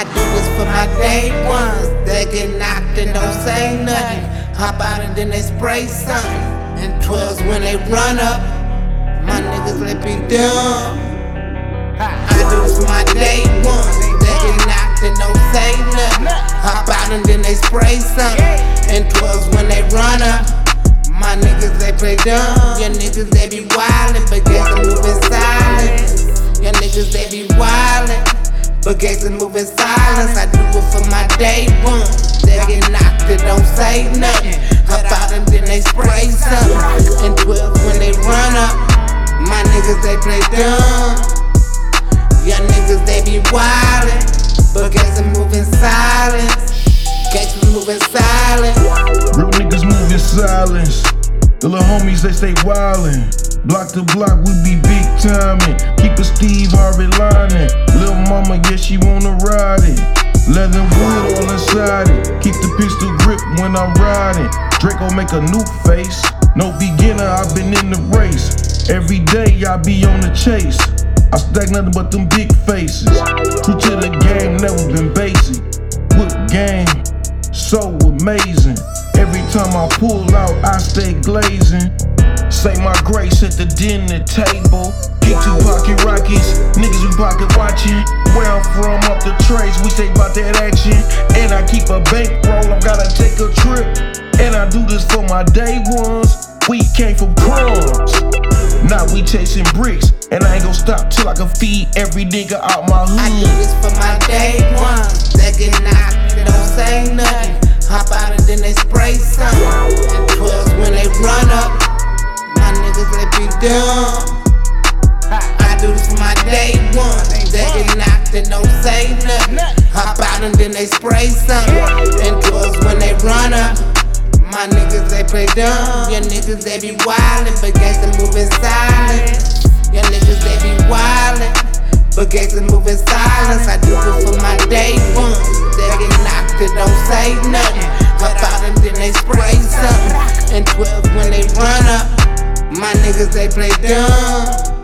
I do this for my day ones. They get knocked and don't say nothing. Hop out and then they spray something. And 12s when they run up. My niggas let me dumb. I do this for my day ones. They get knocked and don't say nothing. Hop out and then they spray something. And 12s when they run up. My niggas they play dumb. But guess I'm moving silence. I do it for my day one. They get knocked and don't say nothing. Hop out and then they spray something. And 12 when they run up. My niggas they play dumb. Your niggas they be wildin', but guess I'm moving silent. Guess I'm moving silent. Real niggas move in silence. The little homies, they stay wildin'. Block to block, we be big timing. Keep a Steve Harvey lining. Mama, yeah, she wanna ride it. Leather wood all inside it. Keep the pistol grip when I'm riding. Draco make a new face. No beginner, I've been in the race. Every day I be on the chase. I stack nothing but them big faces. True to the game, never been basic. What game? so amazing. Every time I pull out, I stay glazing. Say my grace at the dinner table. Kick two pocket rockets, trace, about that action. And I keep a bankroll, I gotta take a trip. And I do this for my day ones. We came from crumbs. Now we chasing bricks, and I ain't gon' stop till I can feed every nigga out my I do this for my day ones. They get knocked don't say nothing. Hop out and then they spray something. And 12s when they run up. My niggas let me dumb. I do this for my day ones. They get knocked and don't say nothing. Out and then they spray something. And 12s when they run up. My niggas they play dumb. Your niggas they be wildin', but they moving silent. Your niggas they be wildin', but they moving silence. I do it for my day one. They get knocked and don't say nothing. Hop out and then they spray something. And 12 when they run up. My niggas they play dumb.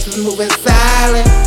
bitch moving silent.